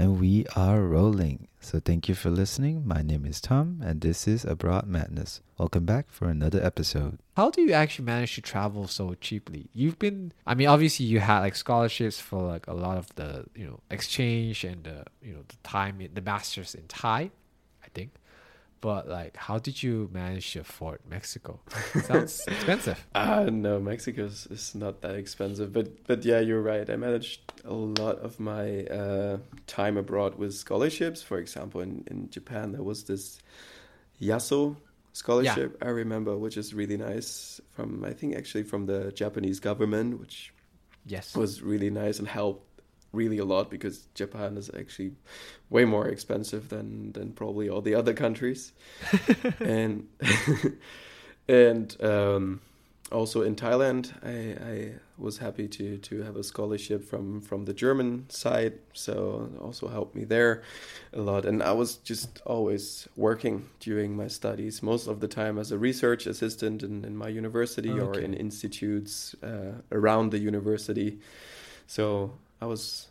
And we are rolling. So thank you for listening. My name is Tom, and this is Abroad Madness. Welcome back for another episode. How do you actually manage to travel so cheaply? You've been, I mean, obviously you had like scholarships for like a lot of the, you know, exchange and the, you know, the time, the masters in Thai, I think but like how did you manage to afford mexico? Sounds expensive. Uh no mexico is, is not that expensive. But but yeah you're right. I managed a lot of my uh, time abroad with scholarships. For example in in japan there was this JASSO scholarship yeah. i remember which is really nice from i think actually from the japanese government which yes. was really nice and helped really a lot because Japan is actually way more expensive than than probably all the other countries, and and um, also in Thailand, I, I was happy to to have a scholarship from from the German side, so also helped me there a lot. And I was just always working during my studies, most of the time as a research assistant in, in my university okay. or in institutes uh, around the university. So I was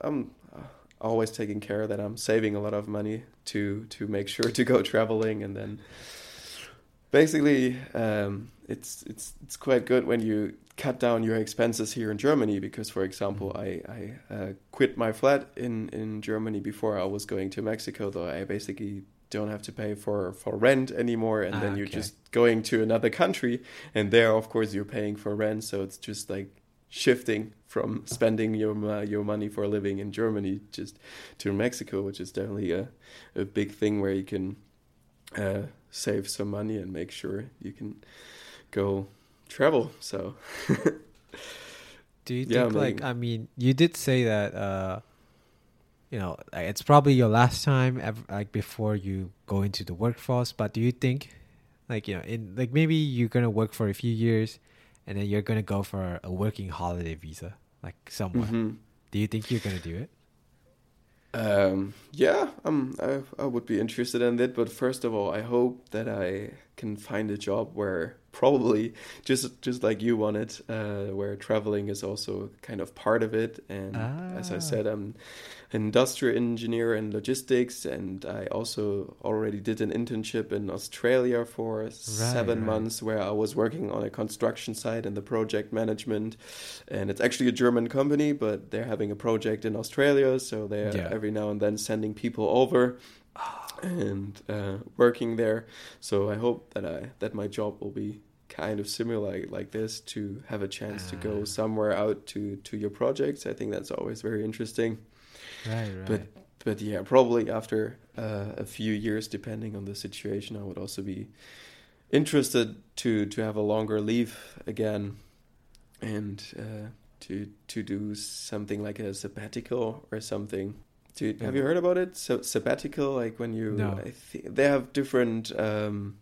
I'm uh, always taking care that I'm saving a lot of money to to make sure to go traveling, and then basically um, it's it's it's quite good when you cut down your expenses here in Germany because, for example. I I uh, quit my flat in in Germany before I was going to Mexico, though I basically don't have to pay for for rent anymore and ah, then you're okay. just going to another country and there of course you're paying for rent so it's just like shifting from spending your uh, your money for a living in Germany just to Mexico, which is definitely a a big thing where you can uh, save some money and make sure you can go travel. So. Do you think yeah, like I mean you did say that uh you know it's probably your last time ever like before you go into the workforce but do you think like you know in like maybe you're going to work for a few years and then you're gonna go for a working holiday visa, like somewhere. Mm-hmm. Do you think you're gonna do it? Um, yeah, um, I, I would be interested in it, but first of all, I hope that I can find a job where probably just just like you wanted, uh, where traveling is also kind of part of it. And ah. as I said, I'm an industrial engineer in logistics, and I also already did an internship in Australia for right, seven right. months, where I was working on a construction site in the project management. And it's actually a German company, but they're having a project in Australia, so they're yeah. every now and then sending people over and uh, working there. So I hope that I that my job will be kind of similar like this to have a chance to go ah. somewhere out to to your projects. I think that's always very interesting. Right, right. But but yeah, probably after uh, a few years, depending on the situation, I would also be interested to to have a longer leave again, and uh, to to do something like a sabbatical or something. To, yeah. Have you heard about it? So sabbatical, like when you, no. I think they have different. Um,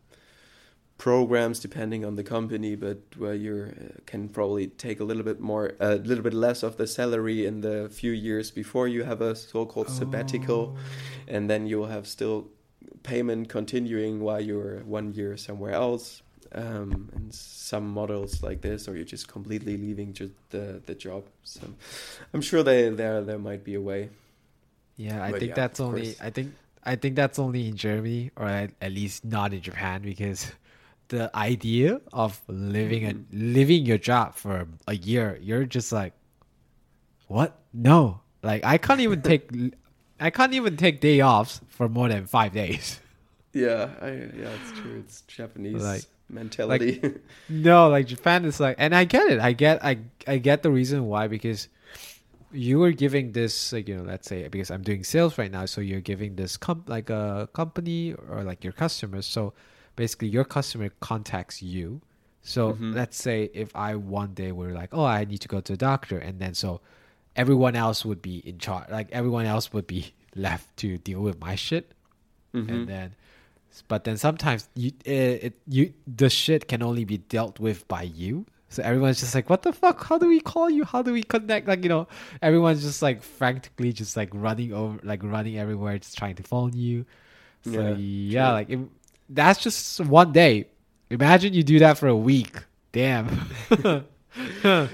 programs depending on the company, but where you uh, can probably take a little bit more, a little bit less of the salary in the few years before you have a so-called oh. sabbatical, and then you'll have still payment continuing while you're one year somewhere else. Um, and some models like this, or you're just completely leaving just the the job. So I'm sure they there there might be a way. Yeah, I but think yeah, that's only. Course. I think I think that's only in Germany, or at, at least not in Japan, because the idea of living a mm-hmm. living your job for a year, you're just like, what? No, like I can't even take, I can't even take day offs for more than five days. Yeah, I, yeah, it's true. It's Japanese like, mentality. Like, no, like Japan is like, and I get it. I get, I, I get the reason why because you were giving this like you know let's say because i'm doing sales right now so you're giving this comp like a company or like your customers so basically your customer contacts you. So mm-hmm. let's say if I one day were like, oh, I need to go to a doctor, and then so everyone else would be in charge, like everyone else would be left to deal with my shit, mm-hmm. and then, but then sometimes you it, it you the shit can only be dealt with by you. So everyone's just like, what the fuck? How do we call you? How do we connect? Like, you know, everyone's just like frantically just like running over, like running everywhere, just trying to phone you. So yeah, yeah like it, that's just one day. Imagine you do that for a week. Damn.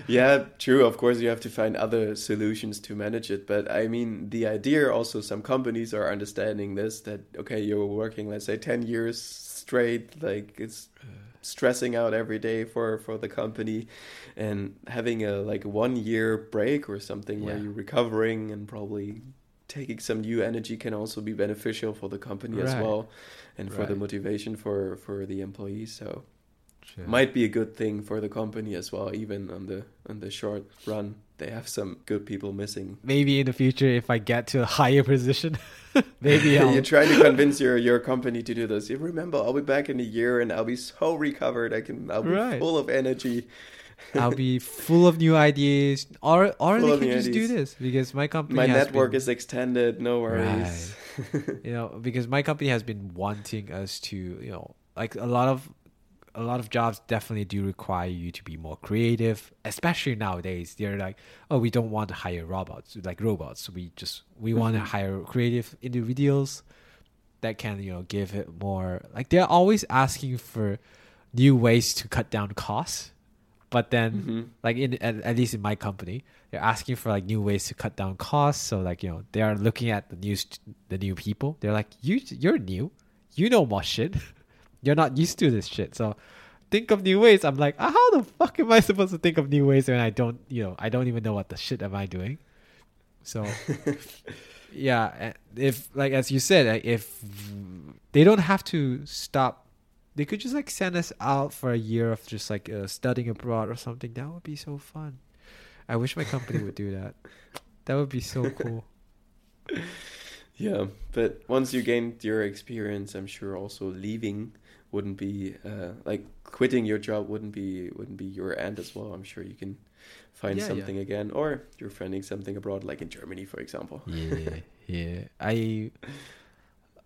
yeah, true. Of course, you have to find other solutions to manage it. But I mean, the idea also, some companies are understanding this that, okay, you're working, let's say, 10 years straight, like it's uh. Stressing out every day for, for the company. And having a like one year break or something where you're recovering and probably taking some new energy can also be beneficial for the company as well and for the motivation for, for the employees. So Sure. might be a good thing for the company as well even on the on the short run. They have some good people missing. Maybe in the future, if I get to a higher position, maybe I'll. you're trying to convince your your company to do this. You remember i'll be back in a year and i'll be so recovered. I can i'll be Right. full of energy. I'll be full of new ideas, or or Full they can just do this because my company my network been, is extended no worries. You know because my company has been wanting us to you know like a lot of a lot of jobs definitely do require you to be more creative especially nowadays. They're like oh we don't want to hire robots like robots. We just we want to hire creative individuals that can you know give it more like they're always asking for new ways to cut down costs but then Mhm. like in at, at least in my company they're asking for like new ways to cut down costs. So like you know they are looking at the new the new people. They're like you you're new. You know more shit you're not used to this shit so think of new ways. I'm like ah, how the fuck am i supposed to think of new ways when i don't you know i don't even know what the shit am i doing? So yeah eh, if like as you said if they don't have to stop they could just like send us out for a year of just like uh, studying abroad or something. That would be so fun. I wish my company would do that. That would be so cool. Yeah but once you gained your experience i'm sure also leaving wouldn't be uh, like quitting your job wouldn't be wouldn't be your end as well. I'm sure you can find Yeah, yeah. something again or you're finding something abroad like in germany for example. Yeah yeah i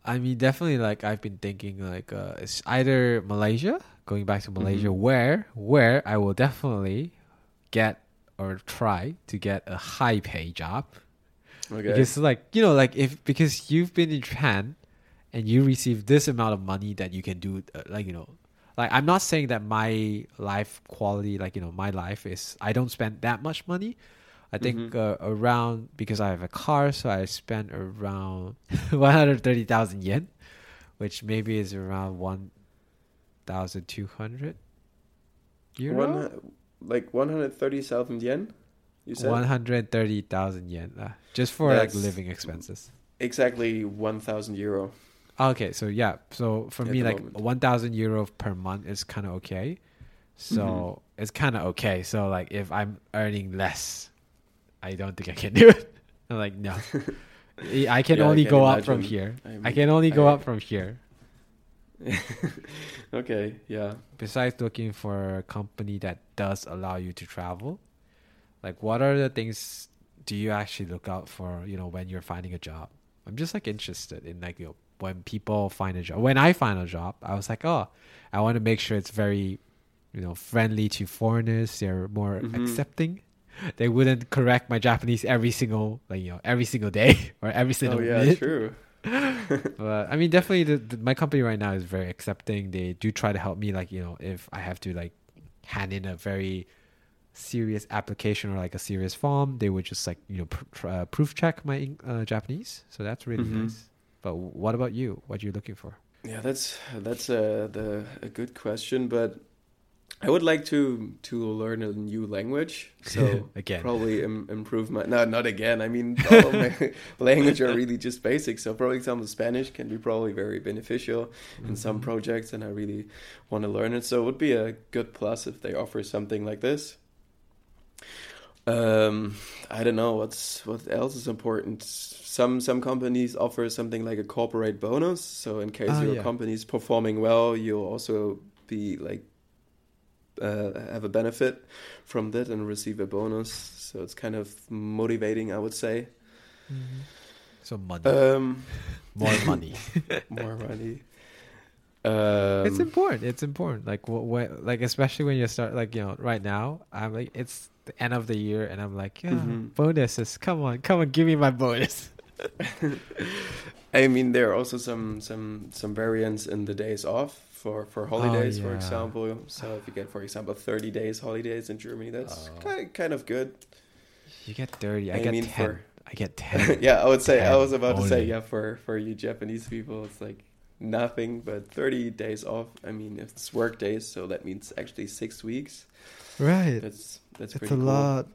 i mean definitely like i've been thinking like uh it's either malaysia going back to malaysia Mhm. where where i will definitely get or try to get a high pay job. Okay. Because like you know like if because you've been in japan and you receive this amount of money that you can do uh, like you know like i'm not saying that my life quality like you know my life is i don't spend that much money. I think Mhm. uh, around because i have a car so i spend around 130000 yen which maybe is around 1200 euro One, like 130,000 yen you said? 130000 yen uh, just for like living expenses. exactly 1,000 euro Okay, so yeah, so for At me, like moment. one thousand euro per month is kind of okay. So Mhm. it's kind of okay. So like, if I'm earning less, I don't think I can do it. I'm like, no, I can Yeah, I only can go up from here. I I can only go I- up from here. okay yeah Besides looking for a company that does allow you to travel, like what are the things do you actually look out for? You know, when you're finding a job. I'm just like interested in like your know when people find a job. When I find a job, I was like, oh, I want to make sure it's very, you know, friendly to foreigners. They're more Mhm. accepting. They wouldn't correct my Japanese every single like you know every single day or every single oh yeah minute. true But I mean, definitely, the, the, my company right now is very accepting. They do try to help me, like you know, if I have to like hand in a very serious application or like a serious form, they would just like you know pr- tr- uh, proof check my uh, Japanese. So that's really Mhm. nice. But what about you? What are you looking for? Yeah, that's that's a the a good question, but I would like to to learn a new language. So Again. probably Im- improve my no, not again. I mean, all of my language are really just basic. So, for example, Spanish can be probably very beneficial in some Mhm. projects, and I really want to learn it. So, it would be a good plus if they offer something like this. Um, I don't know what's what else is important. Some some companies offer something like a corporate bonus. So in case Ah, your yeah. company is performing well, you'll also be like uh, have a benefit from that and receive a bonus. So it's kind of motivating, I would say. So money, Um, more money. more money. Um, it's important. It's important. Like what, what, like especially when you start, like you know, right now, I'm like, it's the end of the year, and I'm like, yeah, Mhm. bonuses. Come on, come on, give me my bonus. I mean, there are also some some some variants in the days off for for holidays, for yeah. example. So if you get, for example, thirty days holidays in Germany, that's Oh. kind kind of good. You get thirty. I, I get mean, ten. for- I get ten. yeah, I would say I was about to say yeah for for you Japanese people, it's like nothing, but thirty days off. I mean, it's work days, so that means actually six weeks. Right. That's that's It's pretty a cool. lot.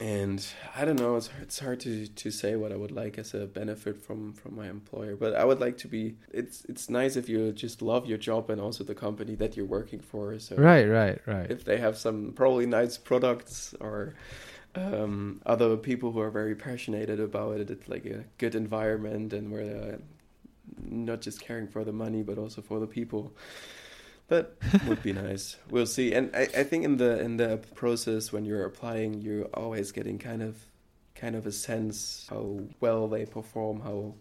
And I don't know. It's it's hard to, to say what I would like as a benefit from, from my employer, but I would like to be. It's it's nice if you just love your job and also the company that you're working for. So Right. Right. Right. if they have some probably nice products or um, other people who are very passionate about it, it's like a good environment and where they're not just caring for the money but also for the people. That would be nice. We'll see. And I, I think in the in the process when you're applying, you're always getting kind of kind of a sense how well they perform, how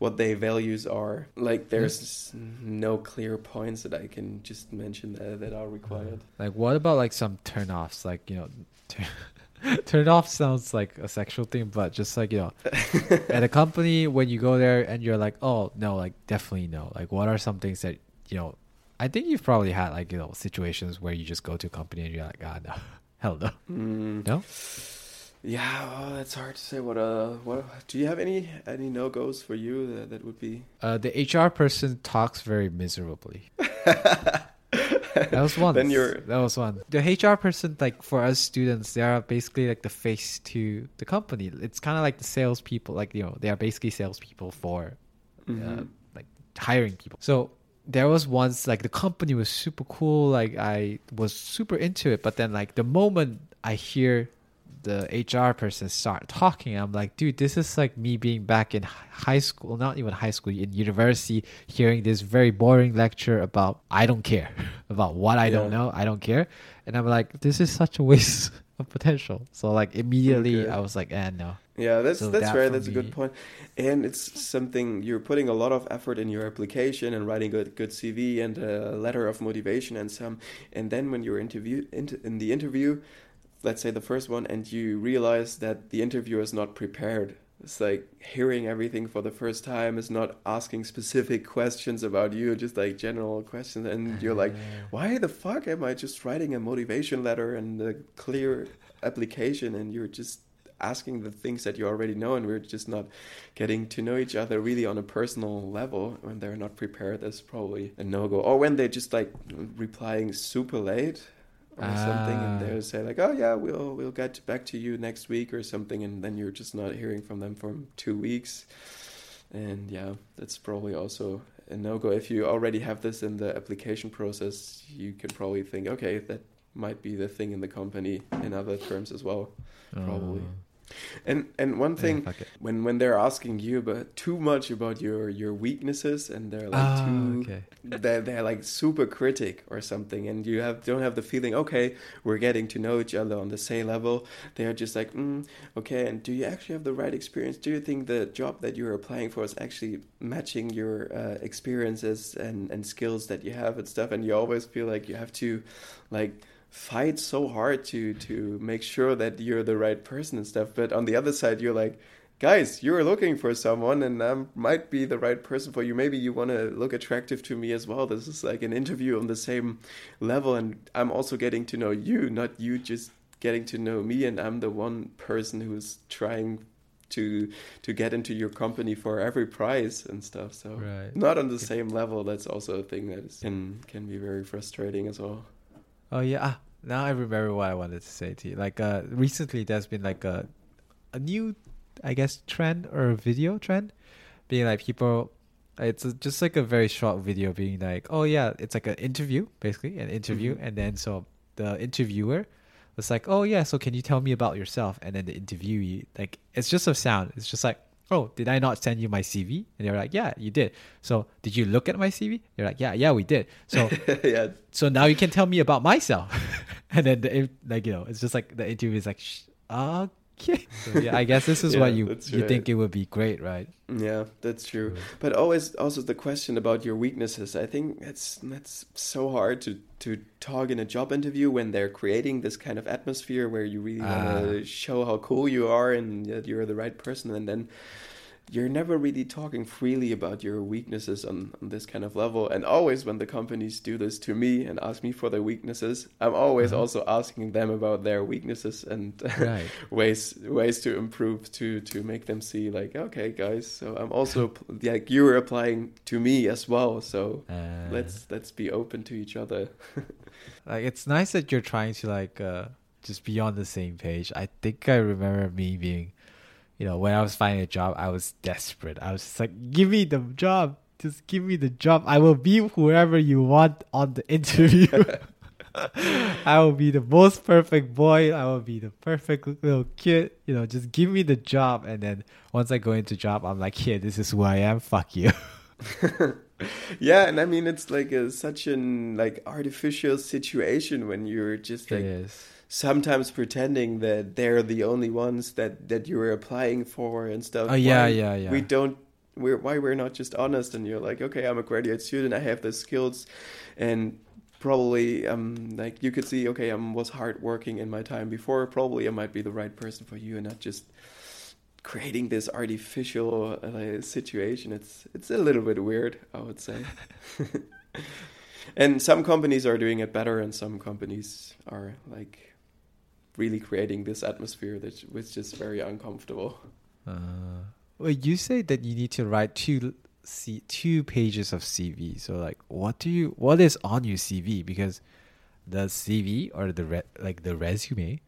what their values are. Like mm-hmm. there's no clear points that I can just mention that, that are required. Uh, like, what about like some turn-offs? Like, you know, turn, turn off sounds like a sexual thing, but just like you know, at a company when you go there and you're like, oh no, like definitely no. Like, what are some things that you know? I think you've probably had like you know situations where you just go to a company and you're like, ah no, hell no, Mm. no. Yeah, well, it's hard to say. What uh, what do you have any any no goes for you that, that would be? Uh, the HR person talks very miserably. that was one. Then you're- That was one. The HR person, like for us students, they are basically like the face to the company. It's kind of like the salespeople. Like you know, they are basically salespeople for uh, Mhm. like hiring people. So there was once like the company was super cool. Like I was super into it, but then like the moment I hear the HR person start talking, I'm like, dude, this is like me being back in high school, not even high school, in university, hearing this very boring lecture about I don't care, about what I don't know, I don't care, and I'm like, this is such a waste of potential. So like immediately, Okay. I was like, eh, no. Yeah, that's So that's that right. That's a me- good point, and it's something you're putting a lot of effort in your application and writing a good CV and a letter of motivation and some, and then when you're interview in, in the interview, let's say the first one, and you realize that the interviewer is not prepared. It's like hearing everything for the first time is not asking specific questions about you, just like general questions, and you're like, why the fuck am I just writing a motivation letter and a clear application? And you're just asking the things that you already know and we're just not getting to know each other really on a personal level when they're not prepared that's probably a no-go or when they're just like replying super late or something and Ah. they say like oh yeah we'll we'll get back to you next week or something and then you're just not hearing from them for two weeks and yeah that's probably also a no-go if you already have this in the application process you can probably think okay that might be the thing in the company in other terms as well Probably. Uh, and and one thing it. when when they're asking you about too much about your your weaknesses and they're like Ah, too okay. they're, they're like super critic or something and you have don't have the feeling okay we're getting to know each other on the same level they're just like mm, okay and do you actually have the right experience do you think the job that you're applying for is actually matching your uh, experiences and and skills that you have and stuff and you always feel like you have to like fight so hard to to make sure that you're the right person and stuff but on the other side you're like guys you're looking for someone and i might be the right person for you. Maybe you want to look attractive to me as well. This is like an interview on the same level and i'm also getting to know you not you just getting to know me and i'm the one person who's trying to to get into your company for every prize and stuff so Right. not on the same level. That's also a thing that is, can can be very frustrating as well Oh yeah. Ah, now I remember what I wanted to say to you. Like uh recently there's been like a a new I guess trend or a video trend being like people it's a, just like a very short video being like, "Oh yeah, it's like an interview, basically, an interview." Mhm. And then so the interviewer was like, "Oh yeah, so can you tell me about yourself?" And then the interviewee like it's just a sound. It's just like, "Oh, did I not send you my CV?" And they're like, "Yeah, you did." So, "Did you look at my CV?" They're like, "Yeah, yeah, we did." So, yeah so now you can tell me about myself and then the, like you know it's just like the interview is like okay. So, yeah, I guess this is Yeah, what you you right. think it would be great, right? Yeah, that's true. True. But always also the question about your weaknesses. I think that's that's so hard to to talk in a job interview when they're creating this kind of atmosphere where you really want Ah. to show how cool you are and that you're the right person, and then you're never really talking freely about your weaknesses on, on this kind of level. And always when the companies do this to me and ask me for their weaknesses, I'm always Uh-huh. also asking them about their weaknesses and Right. ways ways to improve to to make them see like okay guys so i'm also like you're applying to me as well so Uh, let's let's be open to each other like it's nice that you're trying to like uh just be on the same page. I think I remember me being, you know, when I was finding a job, I was desperate. I was just like, give me the job. Just give me the job. I will be whoever you want on the interview. I will be the most perfect boy. I will be the perfect little kid. You know, just give me the job. And then once I go into job, I'm like, here, this is who I am. Fuck you. yeah and i mean it's like a, such an like artificial situation when you're just it like is. Sometimes pretending that they're the only ones that that you're applying for and stuff. Oh, yeah, Why yeah, yeah. we don't we're why we're not just honest and you're like okay i'm a graduate student i have the skills and probably um like you could see okay i was hardworking in my time before probably i might be the right person for you and not just creating this artificial uh, situation. It's it's a little bit weird i would say. And some companies are doing it better and some companies are like really creating this atmosphere that which is very uncomfortable Uh, well, you say that you need to write two C, two pages of CV. So like, what do you what is on your CV? Because the CV or the re, like the resume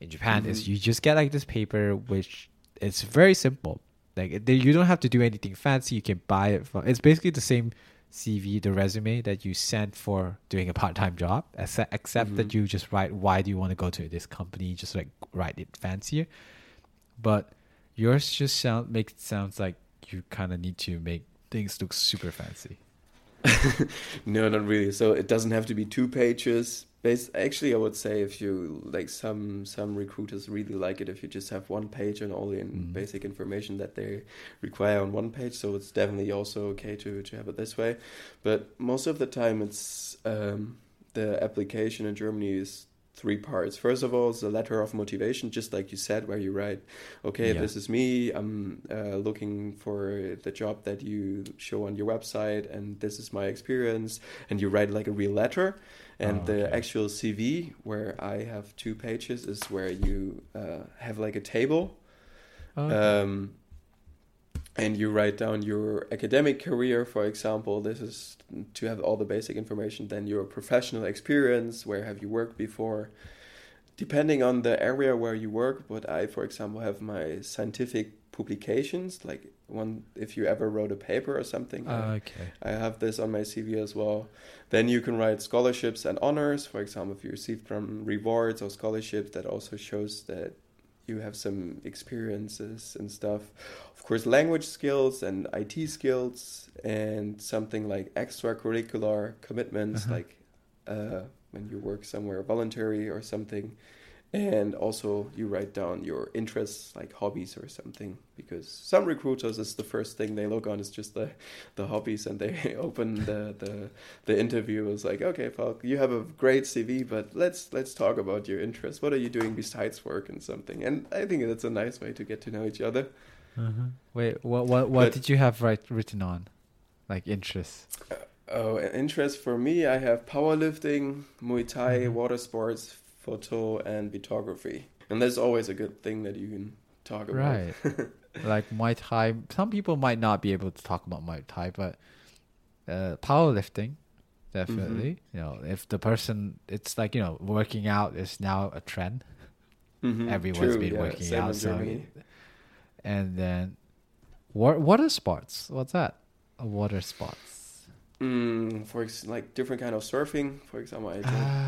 in Japan is Mhm. you just get like this paper which it's very simple. Like it- you don't have to do anything fancy. You can buy it from. It's basically the same CV, the resume that you sent for doing a part time job, except, except that Mhm. you just write why do you want to go to this company. Just like write it fancier. But yours just sound makes it sounds like you kind of need to make things look super fancy. no, not really. So it doesn't have to be two pages. Bas actually, I would say if you like some some recruiters really like it if you just have one page and all the in Mhm. basic information that they require on one page. So it's definitely also okay to to have it this way. But most of the time, it's um, the application in Germany is three parts. First of all, it's a letter of motivation, just like you said, where you write, "Okay, Yeah. this is me. I'm uh, looking for the job that you show on your website, and this is my experience." And you write like a real letter. And Oh, the actual CV, where I have two pages, is where you uh, have like a table um, and you write down your academic career, for example. This is to have all the basic information. Then your professional experience, where have you worked before? Depending on the area where you work, but I, for example, have my scientific publications. Like one, if you ever wrote a paper or something, I- okay. I have this on my CV as well. Then you can write scholarships and honors. For example, if you received from rewards or scholarships, that also shows that you have some experiences and stuff. Of course, language skills and IT skills, and something like extracurricular commitments, Uh-huh. like uh, when you work somewhere voluntary or something. And also, you write down your interests, like hobbies or something, because some recruiters is the first thing they look on is just the the hobbies, and they open the the the interview is like, okay, Falk, you have a great CV, but let's let's talk about your interests. What are you doing besides work and something? And I think that's a nice way to get to know each other. Uh-huh. Wait, what what what But- did you have right written on? Like interests. Oh, an interest for me, I have powerlifting, Muay Thai, Mhm. water sports, photo, and photography. And that's always a good thing that you can talk about. Right. like Muay Thai. Some people might not be able to talk about Muay Thai, but uh, powerlifting, definitely. You know, if the person, it's like you know, working out is now a trend. Mhm, Everyone's true, been yeah, working same out, so and then what water sports? What's that? Water sports. Mm, for ex- like different kind of surfing. For example, I did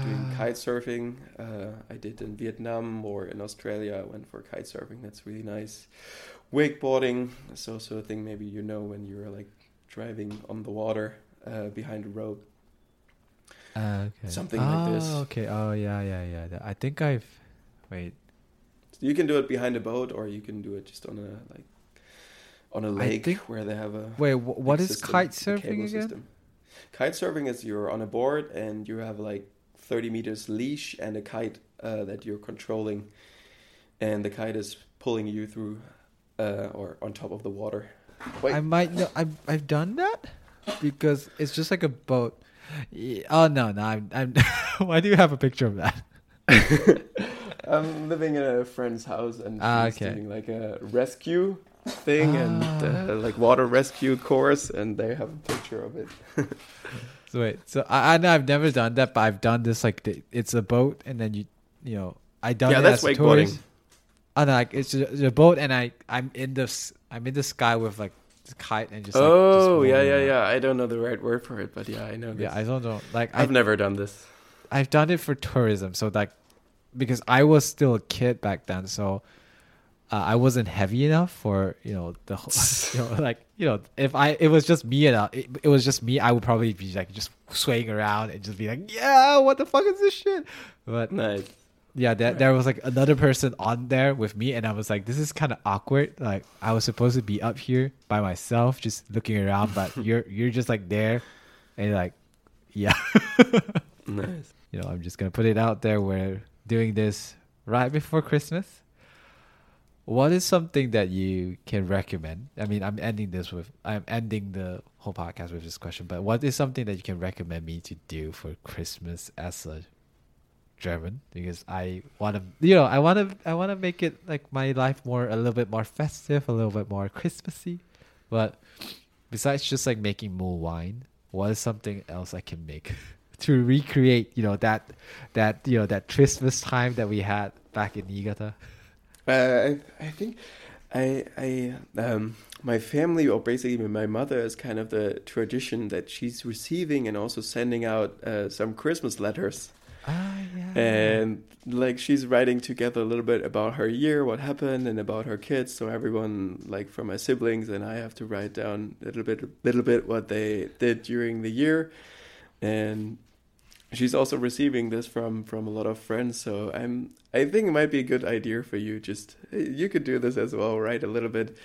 doing Ah. kite surfing. Uh, I did in Vietnam or in Australia. I went for kite surfing. That's really nice. Wakeboarding is also a thing. Maybe you know when you're like driving on the water uh, behind a rope. Uh, okay. Something like this. Oh, Okay. Oh yeah, yeah, yeah. I think I've. Wait. You can do it behind a boat, or you can do it just on a like on a lake think- where they have a Wait, wh- what system, kite surfing again? system. Kite surfing is you're on a board and you have like 30 meters leash and a kite uh, that you're controlling, and the kite is pulling you through uh, or on top of the water. Wait, I might know. I've I've done that because it's just like a boat. Oh no, no, I'm. I'm why do you have a picture of that? I'm living in a friend's house and she's Ah, okay. doing like a rescue thing and Ah. uh, like water rescue course, and they have a picture of it. So wait, so I, I know I've never done that, but I've done this like the, it's a boat and then you you know I done Yeah, it that's wakeboarding. Oh no, like it's a, a boat and I I'm in the I'm in the sky with like this kite and just like, just oh yeah, yeah, yeah. I don't know the right word for it, but yeah, I know. This. Yeah, I don't know. Like I've I never done this. I've done it for tourism, so like because I was still a kid back then, so uh, I wasn't heavy enough for you know the whole you know like you know if I it was just me and uh, it, it was just me, I would probably be like just swaying around and just be like, yeah, what the fuck is this shit? But Nice. yeah, there, there was like another person on there with me, and I was like, this is kind of awkward. Like I was supposed to be up here by myself, just looking around, but you're you're just like there, and you're like, yeah. Nice. you know, I'm just gonna put it out there. We're doing this right before Christmas. What is something that you can recommend? I mean, I'm ending this with I'm ending the whole podcast with this question, but what is something that you can recommend me to do for Christmas as a German? Because I want to, you know, I want to, I want to make it like my life more a little bit more festive, a little bit more Christmassy. But besides just like making more wine, what is something else I can make to recreate, you know, that that you know that Christmas time that we had back in Niigata? Uh, I, I think I I um my family or basically my mother is kind of the tradition that she's receiving and also sending out uh, some Christmas letters Ah, yeah. and like she's writing together a little bit about her year, what happened, and about her kids. So everyone, like from my siblings and I, have to write down a little bit, little bit what they did during the year, and she's also receiving this from from a lot of friends. So I'm, I think it might be a good idea for you. Just you could do this as well, write a little bit.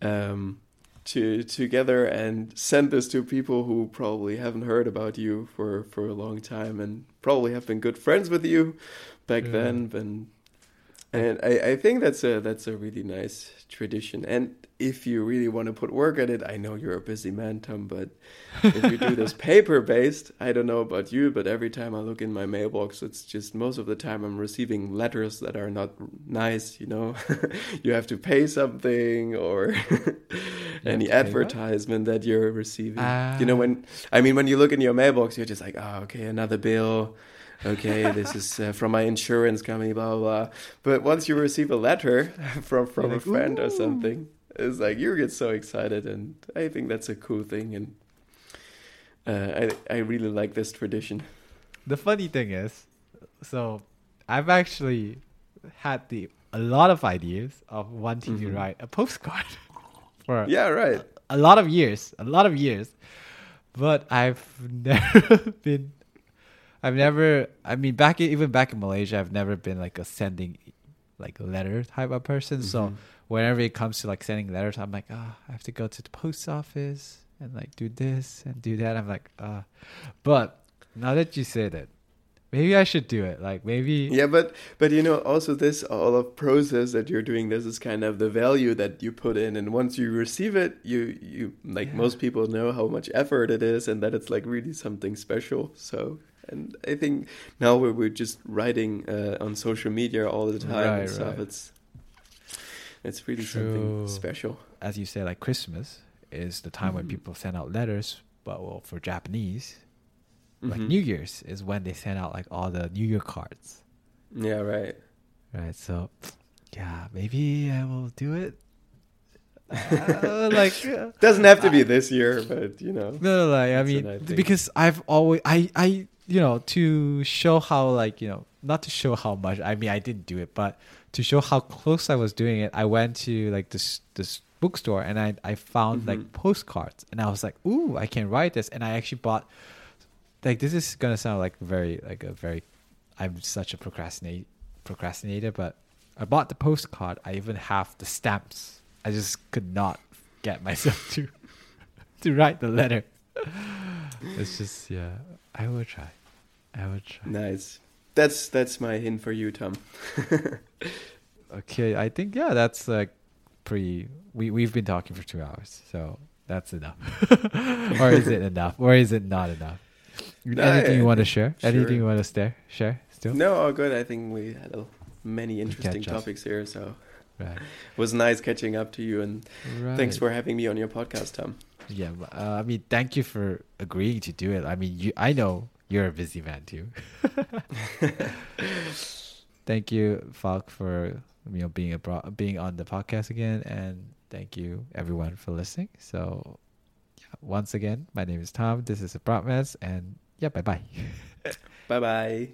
Um, to together and send this to people who probably haven't heard about you for for a long time and probably have been good friends with you back Yeah. then and and I, I think that's a that's a really nice tradition and if you really want to put work at it i know you're a busy man tom but if you do this paper based i don't know about you but every time i look in my mailbox it's just most of the time i'm receiving letters that are not nice you know you have to pay something or any to pay what? advertisement that you're receiving you know Ah. when i mean when you look in your mailbox you're just like oh okay another bill okay this is uh, from my insurance company blah blah blah but once you receive a letter from from You're a like, friend or something it's like you get so excited and i think that's a cool thing and uh, I I really like this tradition. The funny thing is, so I've actually had the a lot of ideas of wanting to Mhm. write a postcard for Yeah, right. a lot of years, a lot of years. But I've never been I've never I mean back in, even back in Malaysia I've never been like a sending like letter type of person. So Mhm. whenever it comes to like sending letters, I'm like, ah, I have to go to the post office and like do this and do that. I'm like, ah. But now that you say that, maybe I should do it. Like maybe Yeah, but but you know also this all of process that you're doing this is kind of the value that you put in and once you receive it you you like Yeah. most people know how much effort it is and that it's like really something special. So and I think now we're we're just writing uh, on social media all the time Right, and stuff. right. It's it's really True. something special. as you say, like Christmas is the time when Mhm. people send out letters. But well, for Japanese, like Mhm. New Year's is when they send out like all the New Year cards. Yeah, right. Right. So, yeah, maybe I will do it. Uh, like, uh, Doesn't have to be this year, but you know. no, no, like I mean, I because I've always, I, I, you know, to show how, like, you know, not to show how much. I mean, I didn't do it, but to show how close I was doing it, I went to like this this bookstore and I I found Mhm. like postcards, and I was like, ooh, I can write this, and I actually bought. Like this is gonna sound like very like a very, I'm such a procrastinate procrastinator, but I bought the postcard. I even have the stamps. I just could not get myself to to write the letter. It's just yeah. I will try. I will try. Nice. That's that's my hint for you, Tom. Okay, I think yeah, that's like pretty. We we've been talking for two hours, so that's enough. or is it enough? Or is it not enough? No, Anything you want to share? Anything you want to share? Share still? No, all good. I think we had a, many interesting topics here, so Right. it was nice catching up to you. And right. thanks for having me on your podcast, Tom. Yeah, uh, I mean, thank you for agreeing to do it. I mean, you. I know you're a busy man too. thank you, Falk, for you know being abroad, being on the podcast again, and thank you everyone for listening. So, yeah, once again, my name is Tom. This is a Broadmess, and yeah, bye bye. Bye bye.